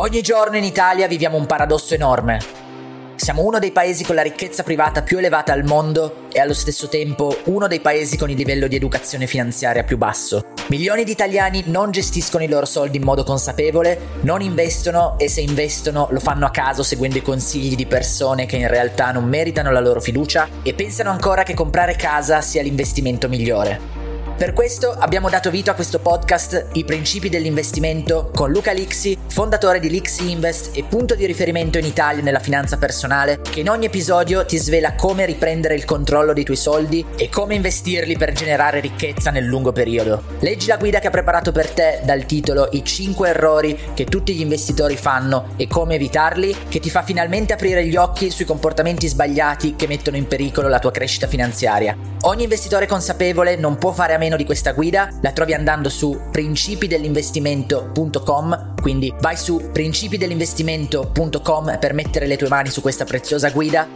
Ogni giorno in Italia viviamo un paradosso enorme. Siamo uno dei paesi con la ricchezza privata più elevata al mondo e allo stesso tempo uno dei paesi con il livello di educazione finanziaria più basso. Milioni di italiani non gestiscono i loro soldi in modo consapevole, non investono e se investono lo fanno a caso seguendo i consigli di persone che in realtà non meritano la loro fiducia e pensano ancora che comprare casa sia l'investimento migliore. Per questo abbiamo dato vita a questo podcast I principi dell'investimento con Luca Lixi, fondatore di Lixi Invest e punto di riferimento in Italia nella finanza personale, che in ogni episodio ti svela come riprendere il controllo dei tuoi soldi e come investirli per generare ricchezza nel lungo periodo. Leggi la guida che ha preparato per te dal titolo I 5 errori che tutti gli investitori fanno e come evitarli, che ti fa finalmente aprire gli occhi sui comportamenti sbagliati che mettono in pericolo la tua crescita finanziaria. Ogni investitore consapevole non può fare a meno di questa guida, la trovi andando su principidellinvestimento.com, quindi vai su principidellinvestimento.com per mettere le tue mani su questa preziosa guida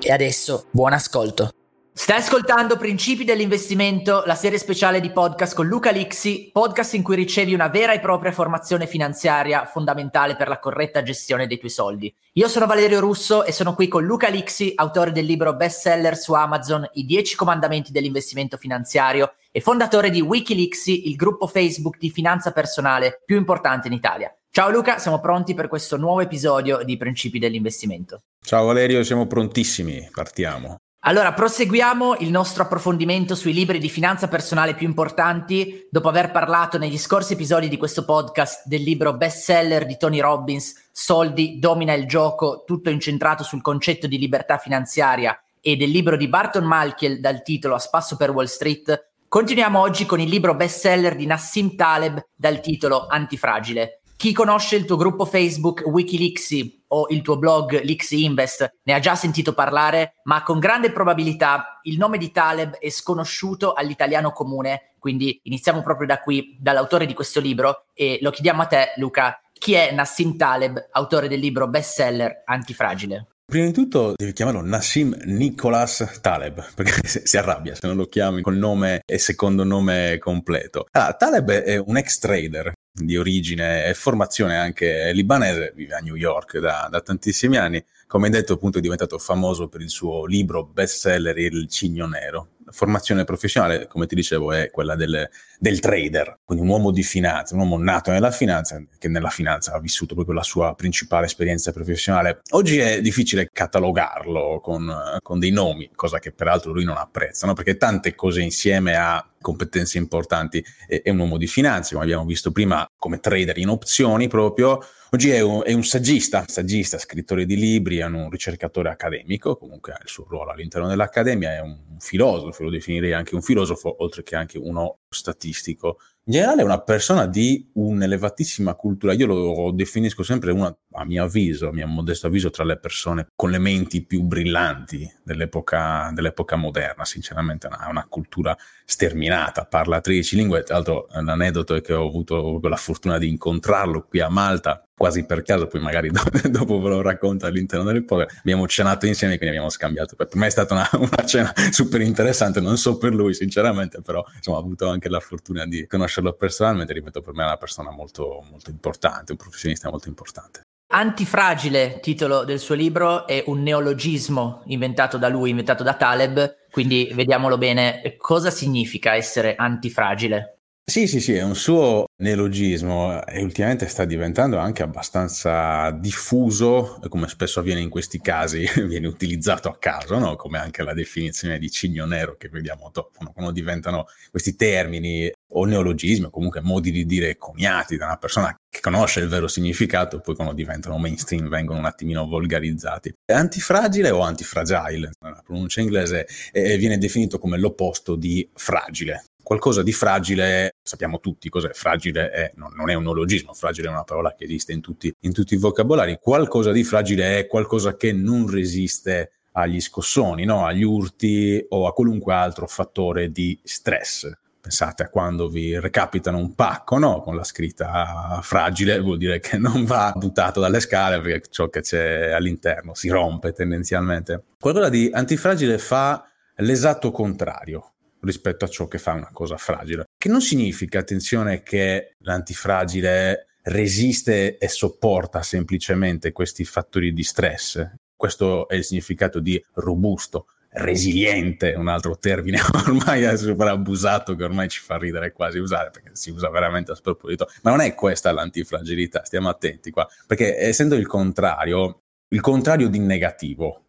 e adesso buon ascolto. Stai ascoltando Principi dell'investimento, la serie speciale di podcast con Luca Lixi, podcast in cui ricevi una vera e propria formazione finanziaria fondamentale per la corretta gestione dei tuoi soldi. Io sono Valerio Russo e sono qui con Luca Lixi, autore del libro bestseller su Amazon I 10 comandamenti dell'investimento finanziario e fondatore di Wikilixi, il gruppo Facebook di finanza personale più importante in Italia. Ciao Luca, siamo pronti per questo nuovo episodio di Principi dell'investimento. Ciao Valerio, siamo prontissimi, partiamo. Allora, proseguiamo il nostro approfondimento sui libri di finanza personale più importanti, dopo aver parlato negli scorsi episodi di questo podcast del libro bestseller di Tony Robbins, Soldi, domina il gioco, tutto incentrato sul concetto di libertà finanziaria, e del libro di Barton Malkiel dal titolo A spasso per Wall Street, continuiamo oggi con il libro bestseller di Nassim Taleb dal titolo Antifragile. Chi conosce il tuo gruppo Facebook Wikileaksy o il tuo blog Lixi Invest ne ha già sentito parlare, ma con grande probabilità il nome di Taleb è sconosciuto all'italiano comune. Quindi iniziamo proprio da qui, dall'autore di questo libro, e lo chiediamo a te, Luca. Chi è Nassim Taleb, autore del libro bestseller Antifragile? Prima di tutto devi chiamarlo Nassim Nicholas Taleb, perché si arrabbia se non lo chiami col nome e secondo nome completo. Allora, Taleb è un ex trader di origine e formazione anche libanese, vive a New York da, da tantissimi anni. Come detto, appunto, è diventato famoso per il suo libro bestseller Il Cigno Nero. Formazione professionale, come ti dicevo, è quella del, del trader, quindi un uomo di finanza, un uomo nato nella finanza, che nella finanza ha vissuto proprio la sua principale esperienza professionale. Oggi è difficile catalogarlo con, con dei nomi, cosa che peraltro lui non apprezza, no? perché tante cose insieme ha competenze importanti. È, un uomo di finanza, come abbiamo visto prima, come trader in opzioni proprio. Oggi è un, è un, saggista, saggista, scrittore di libri, è un ricercatore accademico, comunque ha il suo ruolo all'interno dell'accademia, è un filosofo, lo definirei anche un filosofo, oltre che anche uno statistico. In generale è una persona di un'elevatissima cultura, io lo definisco sempre una, a mio avviso, a mio modesto avviso, tra le persone con le menti più brillanti dell'epoca, dell'epoca moderna, sinceramente ha una, cultura sterminata, parla 13 lingue, tra l'altro l'aneddoto è che ho avuto la fortuna di incontrarlo qui a Malta quasi per caso, poi magari dopo ve lo racconto all'interno del podcast, abbiamo cenato insieme, quindi abbiamo scambiato. Per me è stata una, una, cena super interessante, non so per lui sinceramente, però insomma ho avuto anche la fortuna di conoscerlo personalmente, ripeto, per me è una persona molto, molto importante, un professionista molto importante. Antifragile, titolo del suo libro, è un neologismo inventato da lui, inventato da Taleb, quindi vediamolo bene. Cosa significa essere antifragile? Sì, sì, sì, è un suo neologismo e ultimamente sta diventando anche abbastanza diffuso, come spesso avviene in questi casi, viene utilizzato a caso, no? come anche la definizione di cigno nero che vediamo dopo, no? quando diventano questi termini o neologismi o comunque modi di dire coniati da una persona che conosce il vero significato, poi quando diventano mainstream vengono un attimino volgarizzati. È antifragile o antifragile, la pronuncia inglese, e viene definito come l'opposto di fragile qualcosa di fragile, sappiamo tutti cos'è fragile, è, non, non, è un ologismo, fragile è una parola che esiste in tutti, in tutti i vocabolari, qualcosa di fragile è qualcosa che non resiste agli scossoni, no? agli urti o a qualunque altro fattore di stress. Pensate a quando vi recapitano un pacco no? con la scritta fragile, vuol dire che non va buttato dalle scale perché ciò che c'è all'interno si rompe tendenzialmente. Qualcosa di antifragile fa l'esatto contrario, rispetto a ciò che fa una cosa fragile. Che non significa, attenzione, che l'antifragile resiste e sopporta semplicemente questi fattori di stress. Questo è il significato di robusto, resiliente, un altro termine ormai è super abusato che ormai ci fa ridere quasi usare perché si usa veramente a sproposito, ma non è questa l'antifragilità, stiamo attenti qua, perché essendo il contrario, il contrario di negativo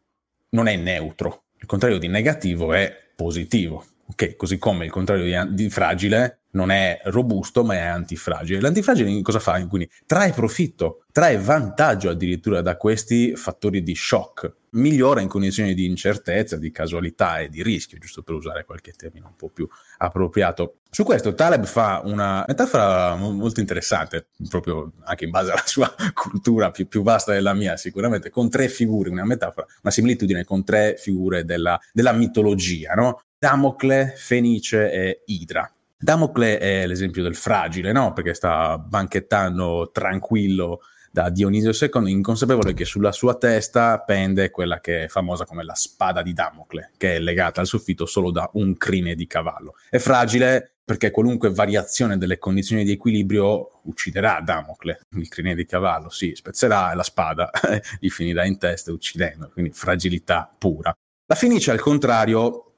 non è neutro, il contrario di negativo è positivo, ok? Così come il contrario di, di fragile non è robusto ma è antifragile. L'antifragile cosa fa? Quindi trae profitto, trae vantaggio addirittura da questi fattori di shock, migliora in condizioni di incertezza, di casualità e di rischio, giusto per usare qualche termine un po' più appropriato. Su questo Taleb fa una metafora molto interessante, proprio anche in base alla sua cultura più, più vasta della mia sicuramente, con tre figure, una metafora, una similitudine con tre figure della, della mitologia, no? Damocle, Fenice e Idra. Damocle è l'esempio del fragile, no? Perché sta banchettando tranquillo da Dionisio II, inconsapevole che sulla sua testa pende quella che è famosa come la spada di Damocle, che è legata al soffitto solo da un crine di cavallo. È fragile perché qualunque variazione delle condizioni di equilibrio ucciderà Damocle, il crine di cavallo, si spezzerà e la spada gli finirà in testa uccidendo, quindi fragilità pura. La Fenice, al contrario,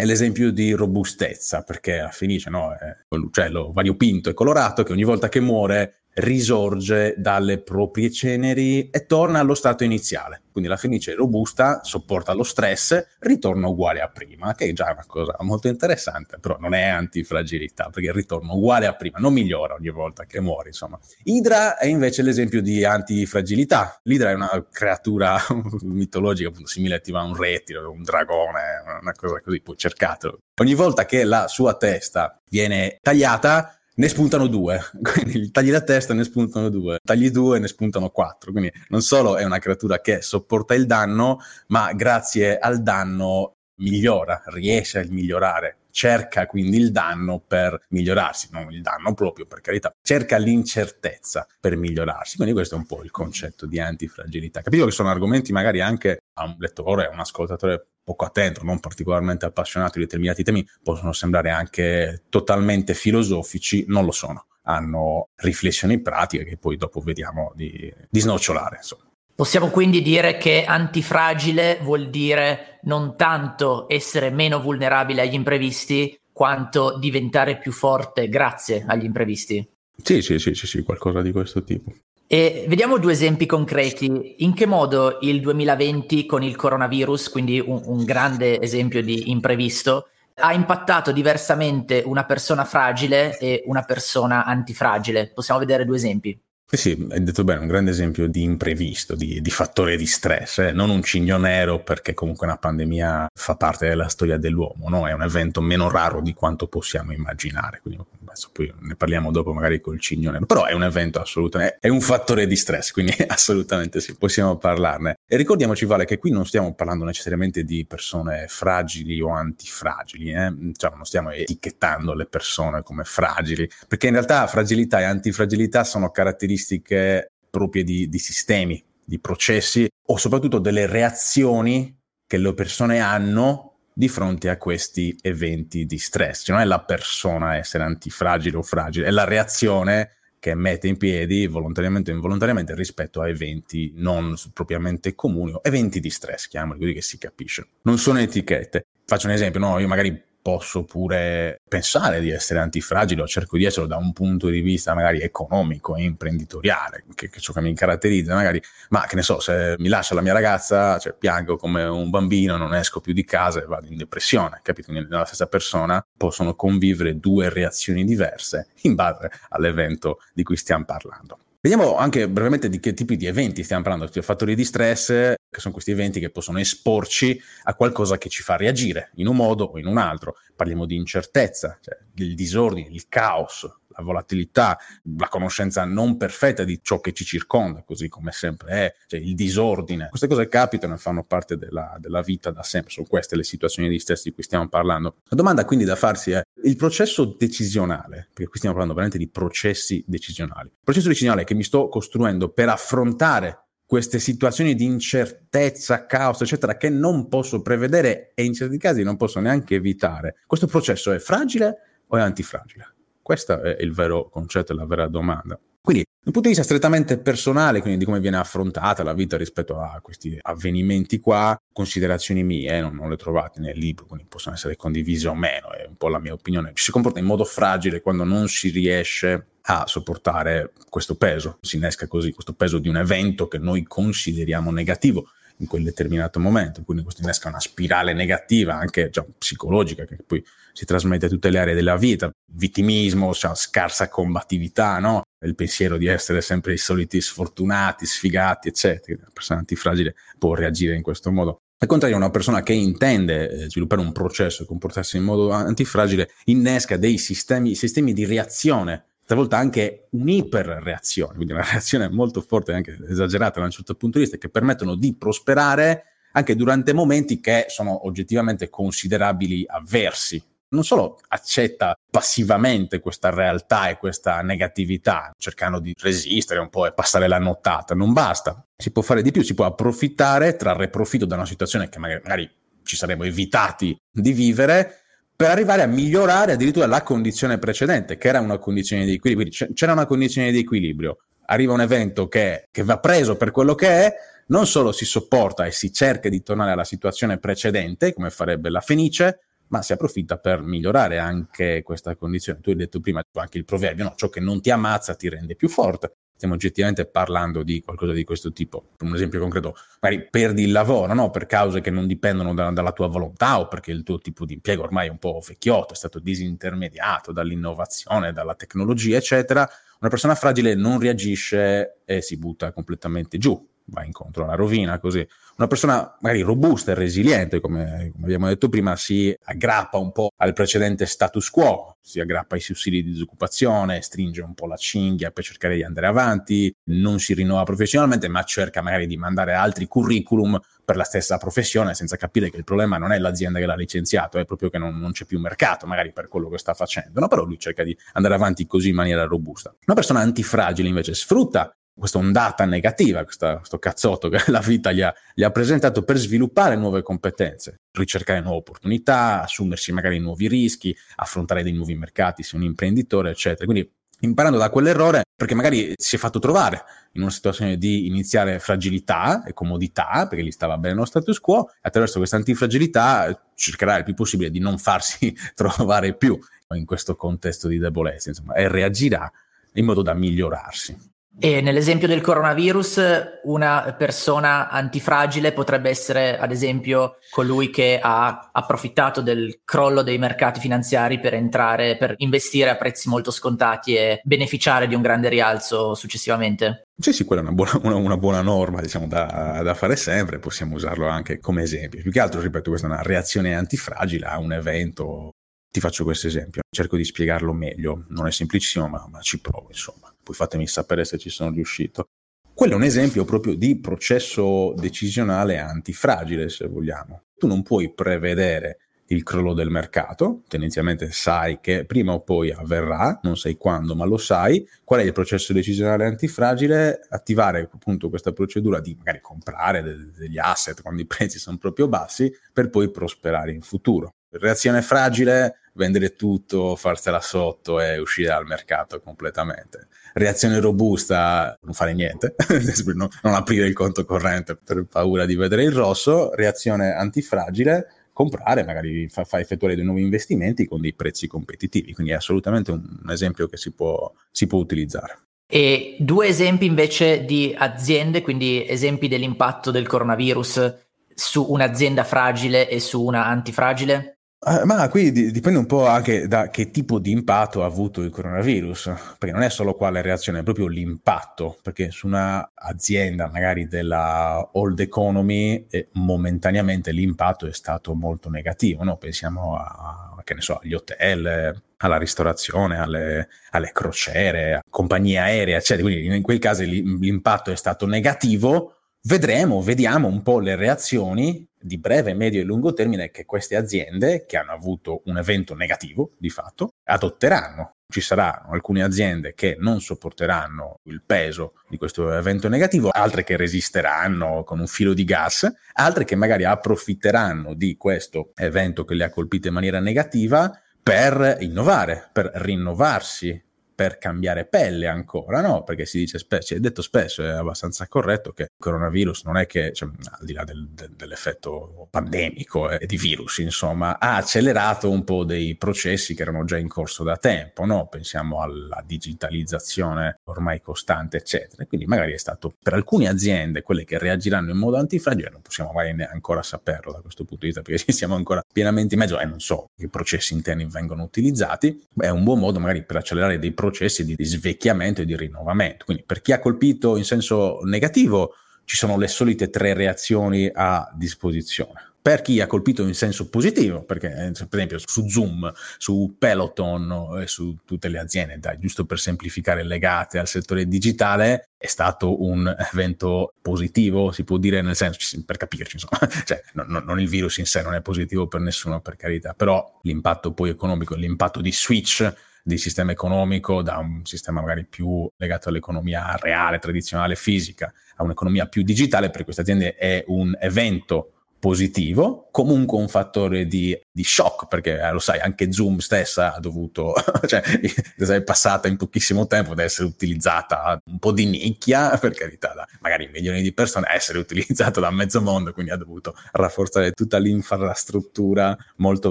è l'esempio di robustezza, perché la Fenice no, è quell'uccello variopinto e colorato che ogni volta che muore risorge dalle proprie ceneri e torna allo stato iniziale. Quindi la fenice è robusta, sopporta lo stress, ritorna uguale a prima, che è già una cosa molto interessante, però non è antifragilità, perché il ritorno uguale a prima, non migliora ogni volta che muore, insomma. Idra è invece l'esempio di antifragilità. L'idra è una creatura mitologica, appunto, simile a un rettile, un dragone, una cosa così, poi cercatelo. Ogni volta che la sua testa viene tagliata, ne spuntano due, quindi tagli la testa ne spuntano due, tagli due ne spuntano quattro, quindi non solo è una creatura che sopporta il danno, ma grazie al danno migliora, riesce a migliorare, cerca quindi il danno per migliorarsi, non il danno proprio per carità, cerca l'incertezza per migliorarsi. Quindi questo è un po' il concetto di antifragilità. Capito che sono argomenti magari anche a un lettore, a un ascoltatore poco attento, non particolarmente appassionato di determinati temi, possono sembrare anche totalmente filosofici, non lo sono. Hanno riflessioni pratiche che poi dopo vediamo di, di snocciolare. Insomma. Possiamo quindi dire che antifragile vuol dire non tanto essere meno vulnerabile agli imprevisti, quanto diventare più forte grazie agli imprevisti. Sì, sì, sì, sì, sì qualcosa di questo tipo. E vediamo due esempi concreti. In che modo il 2020 con il coronavirus, quindi un, un, grande esempio di imprevisto, ha impattato diversamente una persona fragile e una persona antifragile? Possiamo vedere due esempi. Eh sì, hai detto bene, un grande esempio di imprevisto, di, di fattore di stress, eh? non un cigno nero perché comunque una pandemia fa parte della storia dell'uomo, no? è un evento meno raro di quanto possiamo immaginare, quindi adesso poi ne parliamo dopo magari col cigno nero, però è un evento assolutamente, è un fattore di stress, quindi assolutamente sì, possiamo parlarne. E ricordiamoci Vale che qui non stiamo parlando necessariamente di persone fragili o antifragili, eh? cioè non stiamo etichettando le persone come fragili, perché in realtà fragilità e antifragilità sono caratteristiche caratteristiche proprie di, di sistemi, di processi o soprattutto delle reazioni che le persone hanno di fronte a questi eventi di stress. Cioè non è la persona essere antifragile o fragile, è la reazione che mette in piedi volontariamente o involontariamente rispetto a eventi non propriamente comuni o eventi di stress, chiamali così che si capisce. Non sono etichette. Faccio un esempio, no, io magari posso pure pensare di essere antifragile o cerco di esserlo da un punto di vista magari economico e imprenditoriale, che, che ciò che mi caratterizza, magari, ma che ne so, se mi lascia la mia ragazza, cioè piango come un bambino, non esco più di casa e vado in depressione, capito? Quindi nella stessa persona possono convivere due reazioni diverse in base all'evento di cui stiamo parlando. Vediamo anche brevemente di che tipi di eventi stiamo parlando, cioè fattori di stress, che sono questi eventi che possono esporci a qualcosa che ci fa reagire in un modo o in un altro. Parliamo di incertezza, cioè il disordine, il caos, la volatilità, la conoscenza non perfetta di ciò che ci circonda, così come sempre è, cioè il disordine. Queste cose capitano e fanno parte della, della vita da sempre, sono queste le situazioni di stress di cui stiamo parlando. La domanda quindi da farsi è il processo decisionale, perché qui stiamo parlando veramente di processi decisionali. Il processo decisionale che mi sto costruendo per affrontare queste situazioni di incertezza, caos, eccetera, che non posso prevedere e in certi casi non posso neanche evitare. Questo processo è fragile o è antifragile? Questo è il vero concetto, la vera domanda. Quindi Dal punto di vista strettamente personale, quindi di come viene affrontata la vita rispetto a questi avvenimenti qua, considerazioni mie, non, non le trovate nel libro, quindi possono essere condivise o meno, è un po' la mia opinione. Ci si comporta in modo fragile quando non si riesce a sopportare questo peso, si innesca così questo peso di un evento che noi consideriamo negativo in quel determinato momento, quindi questo innesca una spirale negativa anche già psicologica che poi si trasmette a tutte le aree della vita, vittimismo, cioè scarsa combattività, no? il pensiero di essere sempre i soliti sfortunati, sfigati, eccetera. Una persona antifragile può reagire in questo modo. Al contrario, una persona che intende eh, sviluppare un processo e comportarsi in modo antifragile innesca dei sistemi, sistemi di reazione, talvolta anche un'iperreazione, quindi una reazione molto forte anche esagerata da un certo punto di vista, che permettono di prosperare anche durante momenti che sono oggettivamente considerabili avversi non solo accetta passivamente questa realtà e questa negatività, cercando di resistere un po' e passare la nottata, non basta. Si può fare di più, si può approfittare, trarre profitto da una situazione che magari ci saremmo evitati di vivere per arrivare a migliorare addirittura la condizione precedente, che era una condizione di equilibrio. C'era una condizione di equilibrio. Arriva un evento che, che va preso per quello che è, non solo si sopporta e si cerca di tornare alla situazione precedente, come farebbe la Fenice, ma si approfitta per migliorare anche questa condizione. Tu hai detto prima anche il proverbio, no? ciò che non ti ammazza ti rende più forte. Stiamo oggettivamente parlando di qualcosa di questo tipo. Per un esempio concreto, magari perdi il lavoro no? per cause che non dipendono da, dalla tua volontà o perché il tuo tipo di impiego ormai è un po' vecchiotto, è stato disintermediato dall'innovazione, dalla tecnologia, eccetera. Una persona fragile non reagisce e si butta completamente giù va incontro alla rovina, così. Una persona magari robusta e resiliente, come, come, abbiamo detto prima, si aggrappa un po' al precedente status quo, si aggrappa ai sussidi di disoccupazione, stringe un po' la cinghia per cercare di andare avanti, non si rinnova professionalmente, ma cerca magari di mandare altri curriculum per la stessa professione senza capire che il problema non è l'azienda che l'ha licenziato, è proprio che non, non c'è più mercato magari per quello che sta facendo, no? però lui cerca di andare avanti così in maniera robusta. Una persona antifragile invece sfrutta questa ondata negativa, questa, questo cazzotto che la vita gli ha, gli ha, presentato per sviluppare nuove competenze, ricercare nuove opportunità, assumersi magari nuovi rischi, affrontare dei nuovi mercati, se un imprenditore, eccetera. Quindi imparando da quell'errore, perché magari si è fatto trovare in una situazione di iniziare fragilità e comodità, perché gli stava bene lo status quo, attraverso questa antifragilità cercherà il più possibile di non farsi trovare più in questo contesto di debolezza, insomma, e reagirà in modo da migliorarsi. E nell'esempio del coronavirus, una persona antifragile potrebbe essere, ad esempio, colui che ha approfittato del crollo dei mercati finanziari per entrare, per investire a prezzi molto scontati e beneficiare di un grande rialzo successivamente. Sì, sì, quella è una buona, una, una buona norma, diciamo, da, da, fare sempre, possiamo usarlo anche come esempio. Più che altro, ripeto, questa è una reazione antifragile a un evento. Ti faccio questo esempio, cerco di spiegarlo meglio, non è semplicissimo, ma, ma ci provo, insomma poi fatemi sapere se ci sono riuscito. Quello è un esempio proprio di processo decisionale antifragile, se vogliamo. Tu non puoi prevedere il crollo del mercato, tendenzialmente sai che prima o poi avverrà, non sai quando, ma lo sai. Qual è il processo decisionale antifragile? Attivare appunto questa procedura di magari comprare de- degli asset quando i prezzi sono proprio bassi per poi prosperare in futuro. Reazione fragile, vendere tutto, farsela sotto e uscire dal mercato completamente. Reazione robusta, non fare niente, non aprire il conto corrente per paura di vedere il rosso. Reazione antifragile, comprare, magari fa, fa, effettuare dei nuovi investimenti con dei prezzi competitivi. Quindi è assolutamente un esempio che si può, si può utilizzare. E due esempi invece di aziende, quindi esempi dell'impatto del coronavirus su un'azienda fragile e su una antifragile? Uh, ma qui di- dipende un po' anche da che tipo di impatto ha avuto il coronavirus, perché non è solo quale reazione, è proprio l'impatto, perché su un'azienda magari della old economy eh, momentaneamente l'impatto è stato molto negativo, no? pensiamo a, che ne so, agli hotel, alla ristorazione, alle, alle crociere, a compagnie aeree, eccetera, quindi in quei casi l'impatto è stato negativo, vedremo, vediamo un po' le reazioni di breve, medio e lungo termine che queste aziende che hanno avuto un evento negativo di fatto adotteranno. Ci saranno alcune aziende che non sopporteranno il peso di questo evento negativo, altre che resisteranno con un filo di gas, altre che magari approfitteranno di questo evento che le ha colpite in maniera negativa per innovare, per rinnovarsi, per cambiare pelle ancora, no? Perché si dice spesso, si è detto spesso, è abbastanza corretto che il coronavirus non è che, cioè, al di là del, del, dell'effetto pandemico e di virus, insomma, ha accelerato un po' dei processi che erano già in corso da tempo, no? Pensiamo alla digitalizzazione ormai costante, eccetera. Quindi magari è stato per alcune aziende, quelle che reagiranno in modo antifragile, non possiamo mai ancora saperlo da questo punto di vista, perché siamo ancora pienamente in mezzo e non so che processi interni vengono utilizzati, è un buon modo magari per accelerare dei processi di svecchiamento e di rinnovamento. Quindi per chi ha colpito in senso negativo, ci sono le solite tre reazioni a disposizione per chi ha colpito in senso positivo, perché eh, per esempio su Zoom, su Peloton e su tutte le aziende, dai, giusto per semplificare, legate al settore digitale, è stato un evento positivo, si può dire nel senso, per capirci, insomma, cioè, non, non il virus in sé non è positivo per nessuno, per carità, però l'impatto poi economico, l'impatto di switch di sistema economico da un sistema magari più legato all'economia reale, tradizionale, fisica, a un'economia più digitale, per queste aziende è un evento positivo, comunque un fattore di, di shock, perché eh, lo sai, anche Zoom stessa ha dovuto, cioè è passata in pochissimo tempo ad essere utilizzata un po' di nicchia, per carità, da magari milioni di persone, a essere utilizzata da mezzo mondo, quindi ha dovuto rafforzare tutta l'infrastruttura molto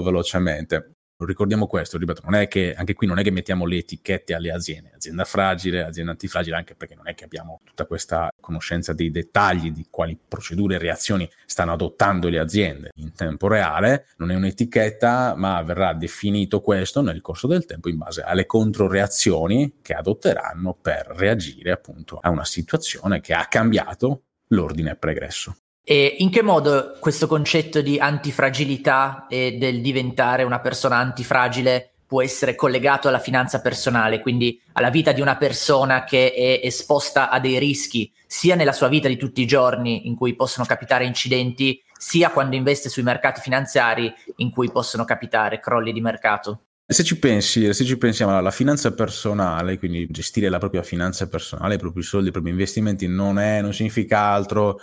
velocemente ricordiamo questo, ripeto, non è che anche qui non è che mettiamo le etichette alle aziende, azienda fragile, azienda antifragile, anche perché non è che abbiamo tutta questa conoscenza dei dettagli di quali procedure e reazioni stanno adottando le aziende in tempo reale, non è un'etichetta, ma verrà definito questo nel corso del tempo in base alle controreazioni che adotteranno per reagire appunto a una situazione che ha cambiato l'ordine pregresso. E in che modo questo concetto di antifragilità e del diventare una persona antifragile può essere collegato alla finanza personale, quindi alla vita di una persona che è esposta a dei rischi, sia nella sua vita di tutti i giorni in cui possono capitare incidenti, sia quando investe sui mercati finanziari in cui possono capitare crolli di mercato. Se ci pensi, se ci pensiamo alla finanza personale, quindi gestire la propria finanza personale, i propri soldi, i propri investimenti, non, è, non significa altro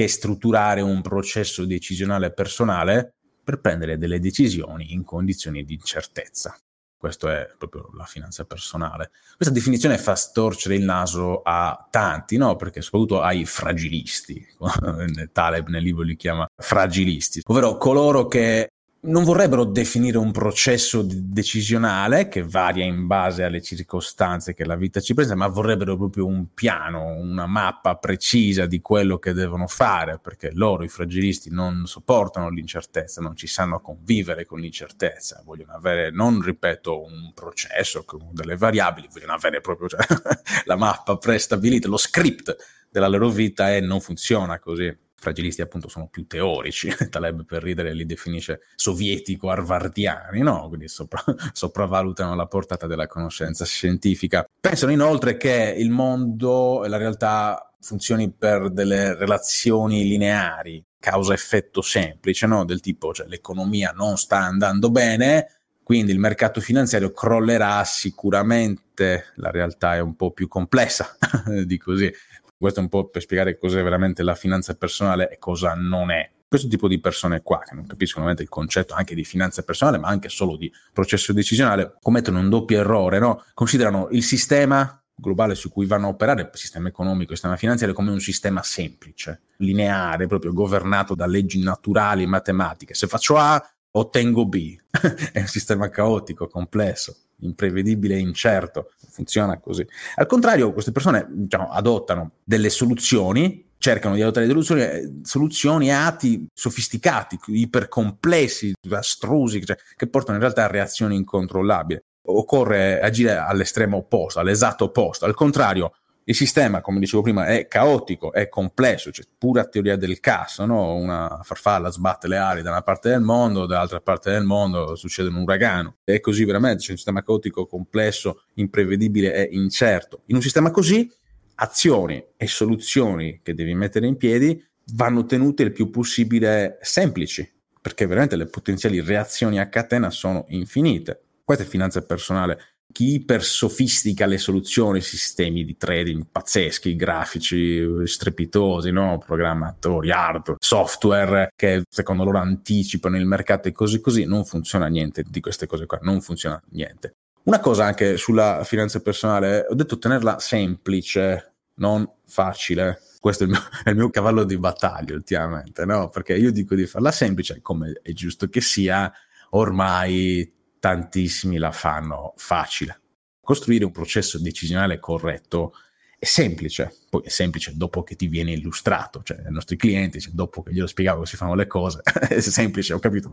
che strutturare un processo decisionale personale per prendere delle decisioni in condizioni di incertezza. Questa è proprio la finanza personale. Questa definizione fa storcere il naso a tanti, no? Perché soprattutto ai fragilisti, Taleb nel libro li chiama fragilisti, ovvero coloro che non vorrebbero definire un processo decisionale che varia in base alle circostanze che la vita ci presenta, ma vorrebbero proprio un piano, una mappa precisa di quello che devono fare, perché loro, i fragilisti, non sopportano l'incertezza, non ci sanno convivere con l'incertezza, vogliono avere, non ripeto, un processo con delle variabili, vogliono avere proprio cioè, la mappa prestabilita, lo script della loro vita e non funziona così fragilisti appunto sono più teorici, Taleb per ridere li definisce sovietico-arvardiani, no? quindi sopra- sopravvalutano la portata della conoscenza scientifica. Pensano inoltre che il mondo e la realtà funzioni per delle relazioni lineari, causa-effetto semplice, no? del tipo cioè, l'economia non sta andando bene, quindi il mercato finanziario crollerà sicuramente, la realtà è un po' più complessa di così, questo è un po' per spiegare cos'è veramente la finanza personale e cosa non è. Questo tipo di persone qua, che non capiscono veramente il concetto anche di finanza personale, ma anche solo di processo decisionale, commettono un doppio errore, no? Considerano il sistema globale su cui vanno a operare, il sistema economico, il sistema finanziario, come un sistema semplice, lineare, proprio governato da leggi naturali, matematiche. Se faccio A, ottengo B. è un sistema caotico, complesso imprevedibile e incerto, funziona così. Al contrario, queste persone diciamo, adottano delle soluzioni cercano di adottare soluzioni, soluzioni atti sofisticati, ipercomplessi, astrusi, cioè, che portano in realtà a reazioni incontrollabili. Occorre agire all'estremo opposto, all'esatto opposto. Al contrario, il sistema, come dicevo prima, è caotico, è complesso, c'è pura teoria del caso, no? una farfalla sbatte le ali da una parte del mondo, dall'altra parte del mondo succede un uragano. È così veramente, c'è un sistema caotico, complesso, imprevedibile e incerto. In un sistema così, azioni e soluzioni che devi mettere in piedi vanno tenute il più possibile semplici, perché veramente le potenziali reazioni a catena sono infinite. Questa è finanza personale chi ipersofistica le soluzioni, sistemi di trading pazzeschi, grafici strepitosi, no? programmatori, hardware, software che secondo loro anticipano il mercato e così così, non funziona niente di queste cose qua, non funziona niente. Una cosa anche sulla finanza personale, ho detto tenerla semplice, non facile. Questo è il, mio, è il mio cavallo di battaglia ultimamente, no? Perché io dico di farla semplice, come è giusto che sia, ormai tantissimi la fanno facile. Costruire un processo decisionale corretto è semplice, poi è semplice dopo che ti viene illustrato, cioè ai nostri clienti, cioè, dopo che glielo spiegavo come si fanno le cose, è semplice, ho capito,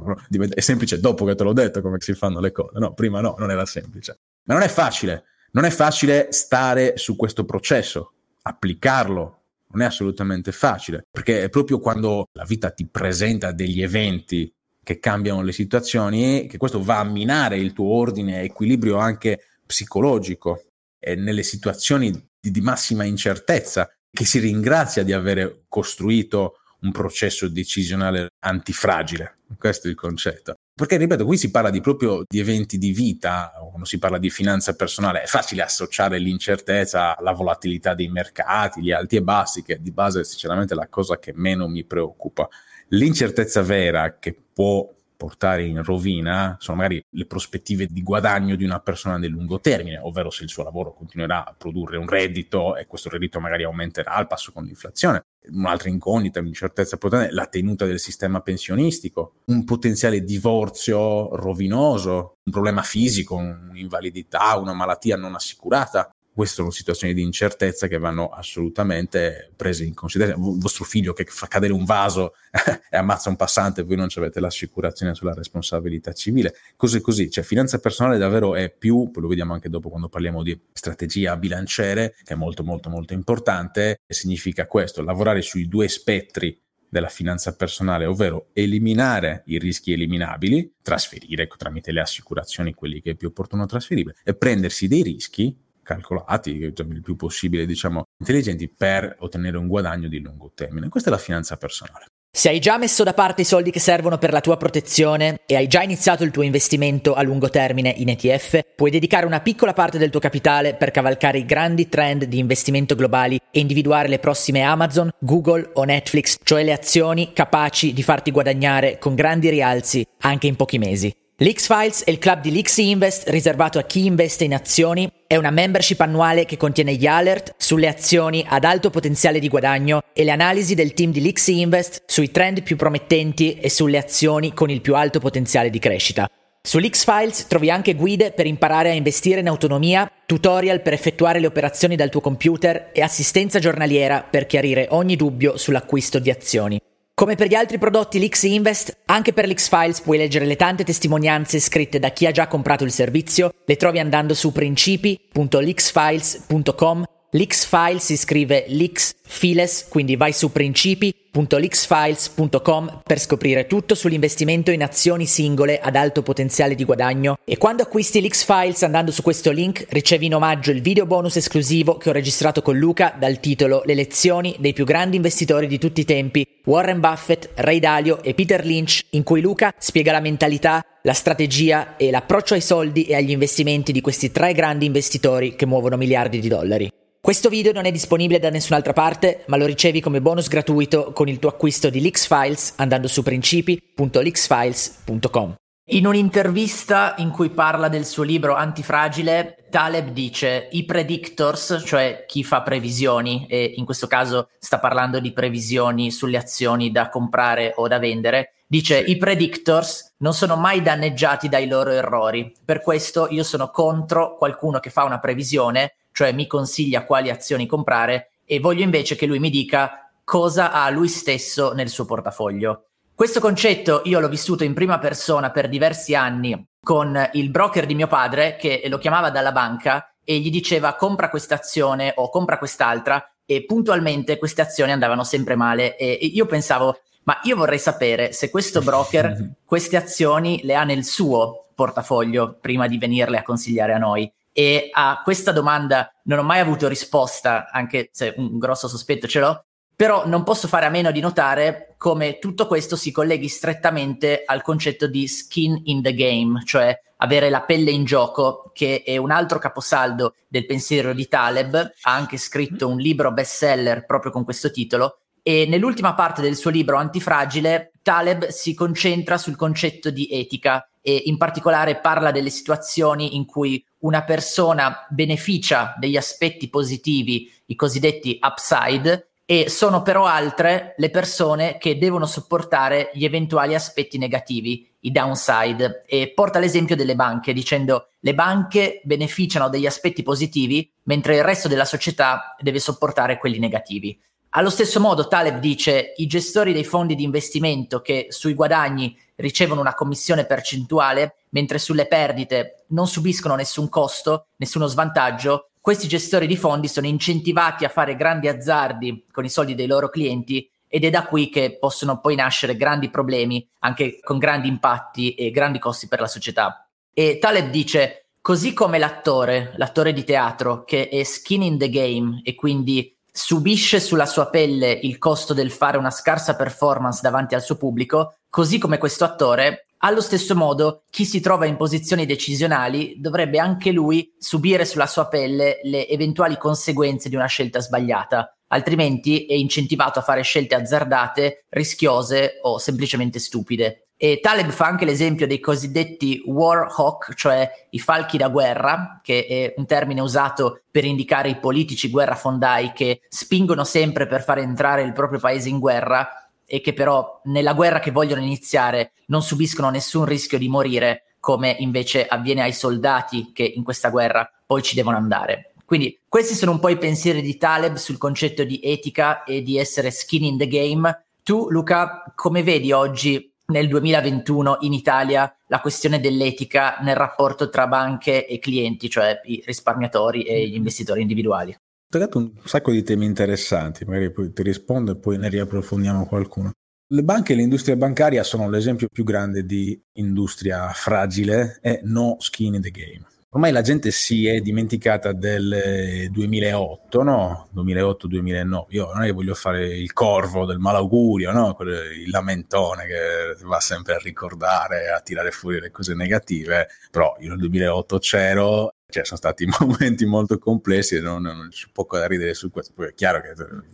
è semplice dopo che te l'ho detto come si fanno le cose, no, prima no, non era semplice. Ma non è facile, non è facile stare su questo processo, applicarlo, non è assolutamente facile, perché è proprio quando la vita ti presenta degli eventi che cambiano le situazioni che questo va a minare il tuo ordine e equilibrio anche psicologico e nelle situazioni di, di massima incertezza, che si ringrazia di avere costruito un processo decisionale antifragile. Questo è il concetto. Perché, ripeto, qui si parla di proprio di eventi di vita, quando si parla di finanza personale, è facile associare l'incertezza alla volatilità dei mercati, gli alti e bassi, che di base è sinceramente la cosa che meno mi preoccupa. L'incertezza vera che può portare in rovina sono magari le prospettive di guadagno di una persona nel lungo termine, ovvero se il suo lavoro continuerà a produrre un reddito e questo reddito magari aumenterà al passo con l'inflazione. Un'altra incognita, un'incertezza potente, la tenuta del sistema pensionistico, un potenziale divorzio rovinoso, un problema fisico, un'invalidità, una malattia non assicurata, queste sono situazioni di incertezza che vanno assolutamente prese in considerazione. Il vostro figlio che fa cadere un vaso e ammazza un passante, voi non avete l'assicurazione sulla responsabilità civile, così così. Cioè, finanza personale davvero è più, poi lo vediamo anche dopo quando parliamo di strategia bilanciere, che è molto molto molto importante, significa questo, lavorare sui due spettri della finanza personale, ovvero eliminare i rischi eliminabili, trasferire tramite le assicurazioni quelli che è più opportuno trasferire, e prendersi dei rischi calcolati, cioè il più possibile, diciamo, intelligenti per ottenere un guadagno di lungo termine. Questa è la finanza personale. Se hai già messo da parte i soldi che servono per la tua protezione e hai già iniziato il tuo investimento a lungo termine in ETF, puoi dedicare una piccola parte del tuo capitale per cavalcare i grandi trend di investimento globali e individuare le prossime Amazon, Google o Netflix, cioè le azioni capaci di farti guadagnare con grandi rialzi anche in pochi mesi. L'X-Files è il club di l'X Invest riservato a chi investe in azioni. È una membership annuale che contiene gli alert sulle azioni ad alto potenziale di guadagno e le analisi del team di l'X Invest sui trend più promettenti e sulle azioni con il più alto potenziale di crescita. Sull'X-Files trovi anche guide per imparare a investire in autonomia, tutorial per effettuare le operazioni dal tuo computer e assistenza giornaliera per chiarire ogni dubbio sull'acquisto di azioni. Come per gli altri prodotti l'X Invest, anche per l'X Files puoi leggere le tante testimonianze scritte da chi ha già comprato il servizio, le trovi andando su principi.lxfiles.com. L'X Files si scrive l'X Files, quindi vai su principi.lxfiles.com per scoprire tutto sull'investimento in azioni singole ad alto potenziale di guadagno e quando acquisti l'X Files andando su questo link ricevi in omaggio il video bonus esclusivo che ho registrato con Luca dal titolo Le lezioni dei più grandi investitori di tutti i tempi, Warren Buffett, Ray Dalio e Peter Lynch, in cui Luca spiega la mentalità, la strategia e l'approccio ai soldi e agli investimenti di questi tre grandi investitori che muovono miliardi di dollari. Questo video non è disponibile da nessun'altra parte, ma lo ricevi come bonus gratuito con il tuo acquisto di Lixfiles andando su principi.lixfiles.com. In un'intervista in cui parla del suo libro Antifragile, Taleb dice i predictors, cioè chi fa previsioni, e in questo caso sta parlando di previsioni sulle azioni da comprare o da vendere, dice i predictors non sono mai danneggiati dai loro errori. Per questo io sono contro qualcuno che fa una previsione cioè mi consiglia quali azioni comprare e voglio invece che lui mi dica cosa ha lui stesso nel suo portafoglio. Questo concetto io l'ho vissuto in prima persona per diversi anni con il broker di mio padre che lo chiamava dalla banca e gli diceva compra questa azione o compra quest'altra e puntualmente queste azioni andavano sempre male e io pensavo ma io vorrei sapere se questo broker queste azioni le ha nel suo portafoglio prima di venirle a consigliare a noi e a questa domanda non ho mai avuto risposta, anche se un grosso sospetto ce l'ho, però non posso fare a meno di notare come tutto questo si colleghi strettamente al concetto di skin in the game, cioè avere la pelle in gioco, che è un altro caposaldo del pensiero di Taleb, ha anche scritto un libro bestseller proprio con questo titolo, e nell'ultima parte del suo libro Antifragile, Taleb si concentra sul concetto di etica e in particolare parla delle situazioni in cui una persona beneficia degli aspetti positivi, i cosiddetti upside, e sono però altre le persone che devono sopportare gli eventuali aspetti negativi, i downside, e porta l'esempio delle banche dicendo le banche beneficiano degli aspetti positivi mentre il resto della società deve sopportare quelli negativi. Allo stesso modo Taleb dice i gestori dei fondi di investimento che sui guadagni ricevono una commissione percentuale, mentre sulle perdite non subiscono nessun costo, nessuno svantaggio, questi gestori di fondi sono incentivati a fare grandi azzardi con i soldi dei loro clienti ed è da qui che possono poi nascere grandi problemi, anche con grandi impatti e grandi costi per la società. E Taleb dice, così come l'attore, l'attore di teatro, che è skin in the game e quindi subisce sulla sua pelle il costo del fare una scarsa performance davanti al suo pubblico, così come questo attore allo stesso modo, chi si trova in posizioni decisionali dovrebbe anche lui subire sulla sua pelle le eventuali conseguenze di una scelta sbagliata, altrimenti è incentivato a fare scelte azzardate, rischiose o semplicemente stupide. E Taleb fa anche l'esempio dei cosiddetti war hawk, cioè i falchi da guerra, che è un termine usato per indicare i politici guerrafondai che spingono sempre per far entrare il proprio paese in guerra e che però nella guerra che vogliono iniziare non subiscono nessun rischio di morire, come invece avviene ai soldati che in questa guerra poi ci devono andare. Quindi questi sono un po' i pensieri di Taleb sul concetto di etica e di essere skin in the game. Tu, Luca, come vedi oggi nel 2021 in Italia la questione dell'etica nel rapporto tra banche e clienti, cioè i risparmiatori e gli investitori individuali? toccato un sacco di temi interessanti, magari poi ti rispondo e poi ne riapprofondiamo qualcuno. Le banche e l'industria bancaria sono l'esempio più grande di industria fragile e no skin in the game. Ormai la gente si è dimenticata del 2008, no? 2008-2009. Io non è che voglio fare il corvo del malaugurio, no? Il lamentone che va sempre a ricordare, a tirare fuori le cose negative, però io nel 2008 c'ero cioè, sono stati momenti molto complessi e non, non c'è poco da ridere su questo. Poi è chiaro che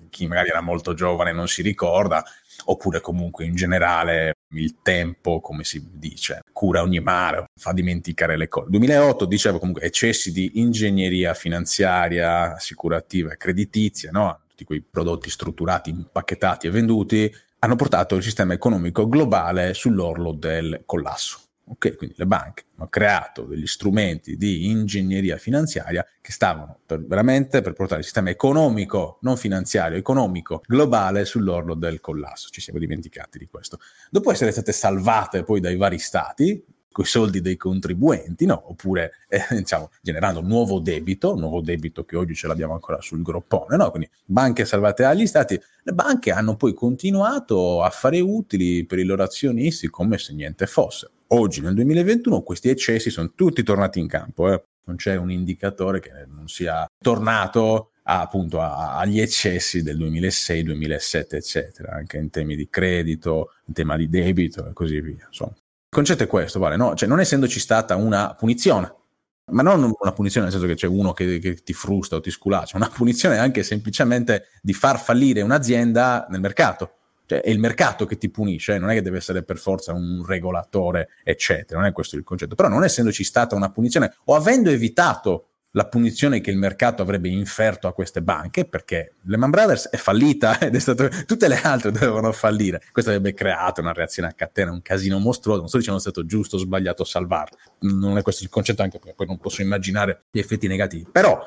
chi magari era molto giovane non si ricorda, oppure comunque in generale il tempo, come si dice, cura ogni mare, fa dimenticare le cose. 2008, dicevo comunque, eccessi di ingegneria finanziaria, assicurativa e creditizia, no? tutti quei prodotti strutturati, impacchettati e venduti, hanno portato il sistema economico globale sull'orlo del collasso. Ok, quindi le banche hanno creato degli strumenti di ingegneria finanziaria che stavano per, veramente per portare il sistema economico, non finanziario, economico globale sull'orlo del collasso. Ci siamo dimenticati di questo. Dopo essere state salvate poi dai vari stati, con i soldi dei contribuenti, no? oppure eh, diciamo, generando nuovo debito, nuovo debito che oggi ce l'abbiamo ancora sul groppone, no? quindi banche salvate dagli stati, le banche hanno poi continuato a fare utili per i loro azionisti come se niente fosse oggi nel 2021 questi eccessi sono tutti tornati in campo, eh. non c'è un indicatore che non sia tornato a, appunto a, agli eccessi del 2006, 2007, eccetera, anche in temi di credito, in tema di debito e così via. Insomma. Il concetto è questo, vale? No? Cioè, non essendoci stata una punizione, ma non una punizione nel senso che c'è uno che, che ti frusta o ti sculaccia, una punizione anche semplicemente di far fallire un'azienda nel mercato cioè, è il mercato che ti punisce, eh, non è che deve essere per forza un regolatore, eccetera, non è questo il concetto. Però non essendoci stata una punizione o avendo evitato la punizione che il mercato avrebbe inferto a queste banche, perché Lehman Brothers è fallita ed è stato, tutte le altre dovevano fallire. Questo avrebbe creato una reazione a catena, un casino mostruoso. Non sto dicendo è stato giusto o sbagliato salvarlo, non è questo il concetto, anche perché poi non posso immaginare gli effetti negativi. Però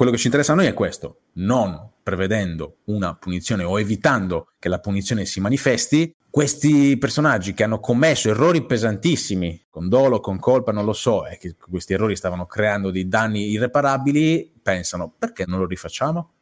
quello che ci interessa a noi è questo, non prevedendo una punizione o evitando che la punizione si manifesti, questi personaggi che hanno commesso errori pesantissimi, con dolo, con colpa, non lo so, e che questi errori stavano creando dei danni irreparabili, pensano perché non lo rifacciamo?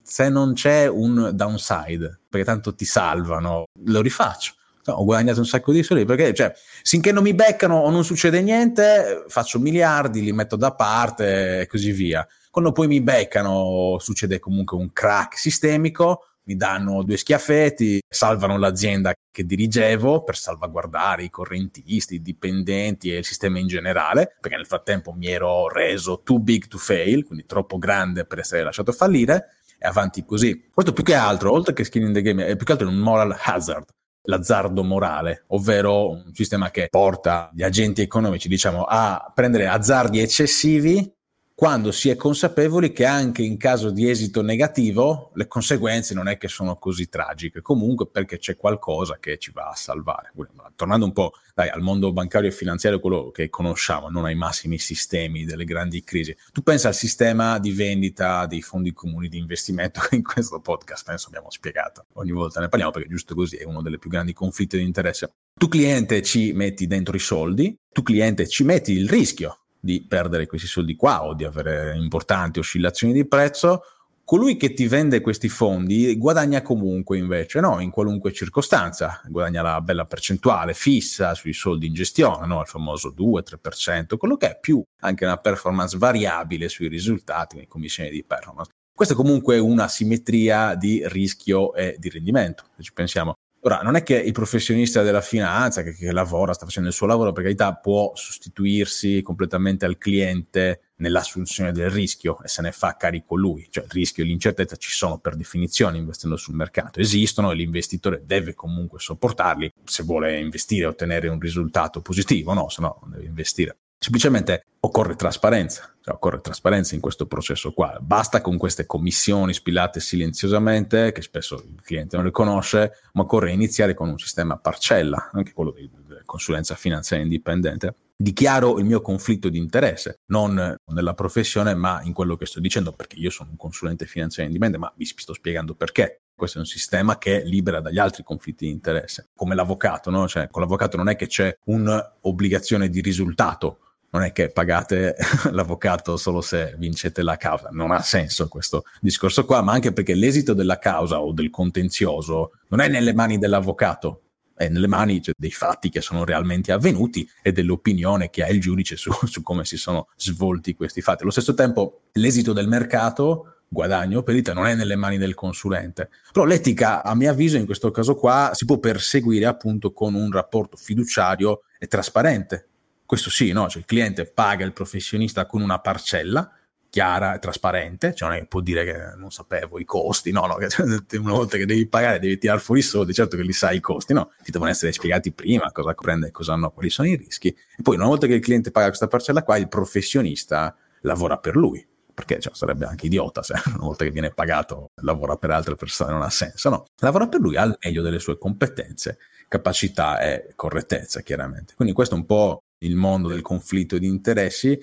Se non c'è un downside, perché tanto ti salvano, lo rifaccio. No, ho guadagnato un sacco di soldi perché, cioè, finché non mi beccano o non succede niente, faccio miliardi, li metto da parte e così via. Quando poi mi beccano succede comunque un crack sistemico, mi danno due schiaffetti, salvano l'azienda che dirigevo per salvaguardare i correntisti, i dipendenti e il sistema in generale, perché nel frattempo mi ero reso too big to fail, quindi troppo grande per essere lasciato fallire, e avanti così. Questo più che altro, oltre che skin in the game, è più che altro un moral hazard, l'azzardo morale, ovvero un sistema che porta gli agenti economici, diciamo, a prendere azzardi eccessivi quando si è consapevoli che anche in caso di esito negativo le conseguenze non è che sono così tragiche, comunque perché c'è qualcosa che ci va a salvare. Tornando un po' dai, al mondo bancario e finanziario, quello che conosciamo, non ai massimi sistemi delle grandi crisi, tu pensa al sistema di vendita dei fondi comuni di investimento che in questo podcast penso abbiamo spiegato, ogni volta ne parliamo perché giusto così è uno dei più grandi conflitti di interesse. Tu cliente ci metti dentro i soldi, tu cliente ci metti il rischio di perdere questi soldi qua o di avere importanti oscillazioni di prezzo, colui che ti vende questi fondi guadagna comunque invece, no? In qualunque circostanza, guadagna la bella percentuale fissa sui soldi in gestione, no? Il famoso 2-3%, quello che è più anche una performance variabile sui risultati, le commissioni di performance. Questa è comunque una simmetria di rischio e di rendimento, se ci pensiamo. Ora, non è che il professionista della finanza che, che, lavora, sta facendo il suo lavoro, per carità, può sostituirsi completamente al cliente nell'assunzione del rischio e se ne fa carico lui. Cioè il rischio e l'incertezza ci sono per definizione investendo sul mercato, esistono e l'investitore deve comunque sopportarli se vuole investire e ottenere un risultato positivo, no? Se no non deve investire. Semplicemente occorre trasparenza, cioè occorre trasparenza in questo processo qua. Basta con queste commissioni spillate silenziosamente, che spesso il cliente non le conosce, ma occorre iniziare con un sistema parcella, anche quello di, consulenza finanziaria indipendente. Dichiaro il mio conflitto di interesse, non nella professione, ma in quello che sto dicendo, perché io sono un consulente finanziario indipendente, ma vi sto spiegando perché questo è un sistema che libera dagli altri conflitti di interesse, come l'avvocato, no? Cioè, con l'avvocato non è che c'è un'obbligazione di risultato, non è che pagate l'avvocato solo se vincete la causa, non ha senso questo discorso qua, ma anche perché l'esito della causa o del contenzioso non è nelle mani dell'avvocato, è nelle mani cioè, dei fatti che sono realmente avvenuti e dell'opinione che ha il giudice su, su come si sono svolti questi fatti. Allo stesso tempo l'esito del mercato guadagno perdita non è nelle mani del consulente. Però l'etica, a mio avviso, in questo caso qua si può perseguire appunto con un rapporto fiduciario e trasparente questo sì, no? cioè il cliente paga il professionista con una parcella chiara e trasparente, cioè non è che può dire che non sapevo i costi, no, no, una volta che devi pagare devi tirare fuori i soldi, certo che li sai i costi, no, ti devono essere spiegati prima cosa prende e cosa no, quali sono i rischi, e poi una volta che il cliente paga questa parcella qua, il professionista lavora per lui, perché cioè, sarebbe anche idiota se una volta che viene pagato lavora per altre persone, non ha senso, no, lavora per lui al meglio delle sue competenze, capacità e correttezza, chiaramente. Quindi questo è un po' il mondo del conflitto di interessi,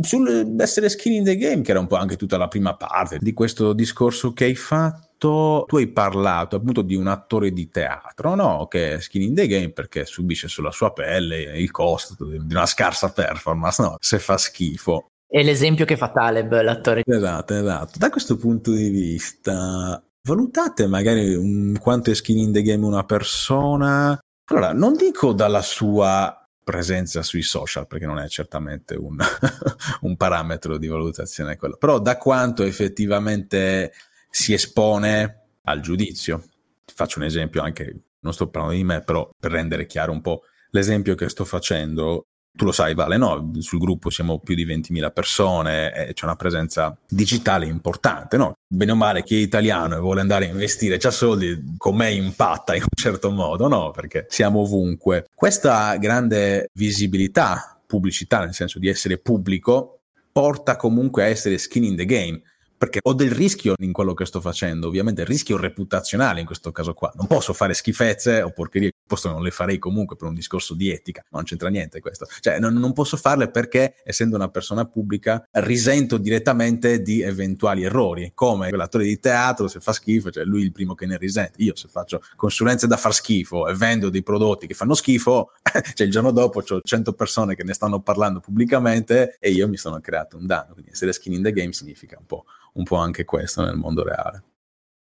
sull'essere skin in the game, che era un po' anche tutta la prima parte di questo discorso che hai fatto. Tu hai parlato appunto di un attore di teatro, no? Che è skin in the game perché subisce sulla sua pelle il costo di una scarsa performance, no? Se fa schifo. È l'esempio che fa Taleb, l'attore. Esatto, esatto. Da questo punto di vista, valutate magari un, quanto è skin in the game una persona. Allora, non dico dalla sua presenza sui social, perché non è certamente un, un parametro di valutazione quello, però da quanto effettivamente si espone al giudizio. Ti faccio un esempio anche, non sto parlando di me, però per rendere chiaro un po' l'esempio che sto facendo, tu lo sai, Vale, no? Sul gruppo siamo più di 20.000 persone e c'è una presenza digitale importante, no? Bene o male, chi è italiano e vuole andare a investire, c'ha soldi, con me impatta in un certo modo, no? Perché siamo ovunque. Questa grande visibilità, pubblicità, nel senso di essere pubblico, porta comunque a essere skin in the game perché ho del rischio in quello che sto facendo, ovviamente il rischio reputazionale in questo caso qua. Non posso fare schifezze o porcherie, posto non le farei comunque per un discorso di etica, non c'entra niente questo. Cioè non, non posso farle perché, essendo una persona pubblica, risento direttamente di eventuali errori, come l'attore di teatro se fa schifo, cioè lui è il primo che ne risente. Io se faccio consulenze da far schifo e vendo dei prodotti che fanno schifo, cioè il giorno dopo ho 100 persone che ne stanno parlando pubblicamente e io mi sono creato un danno. Quindi essere skin in the game significa un po' un po' anche questo nel mondo reale.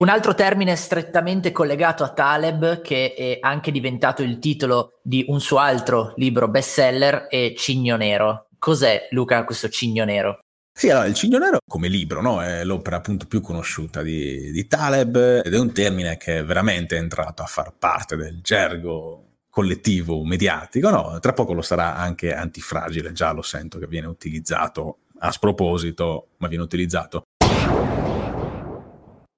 Un altro termine strettamente collegato a Taleb, che è anche diventato il titolo di un suo altro libro bestseller, è Cigno Nero. Cos'è, Luca, questo Cigno Nero? Sì, allora il Cigno Nero come libro no? è l'opera appunto più conosciuta di, di Taleb ed è un termine che è veramente entrato a far parte del gergo collettivo mediatico, no? Tra poco lo sarà anche antifragile, già lo sento che viene utilizzato a sproposito, ma viene utilizzato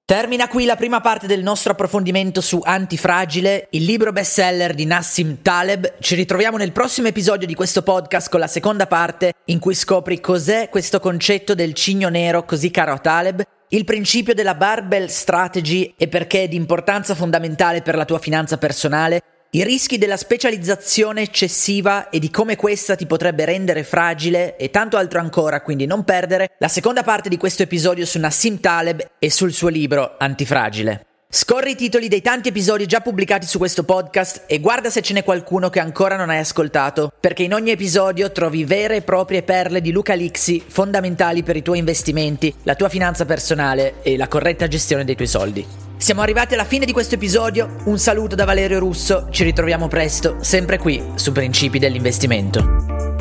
Termina qui la prima parte del nostro approfondimento su Antifragile, il libro bestseller di Nassim Taleb. Ci ritroviamo nel prossimo episodio di questo podcast con la seconda parte in cui scopri cos'è questo concetto del cigno nero così caro a Taleb, il principio della barbell strategy e perché è di importanza fondamentale per la tua finanza personale i rischi della specializzazione eccessiva e di come questa ti potrebbe rendere fragile e tanto altro ancora, quindi non perdere la seconda parte di questo episodio su Nassim Taleb e sul suo libro Antifragile. Scorri i titoli dei tanti episodi già pubblicati su questo podcast e guarda se ce n'è qualcuno che ancora non hai ascoltato, perché in ogni episodio trovi vere e proprie perle di Luca Lixi fondamentali per i tuoi investimenti, la tua finanza personale e la corretta gestione dei tuoi soldi. Siamo arrivati alla fine di questo episodio, un saluto da Valerio Russo, ci ritroviamo presto, sempre qui su Principi dell'investimento.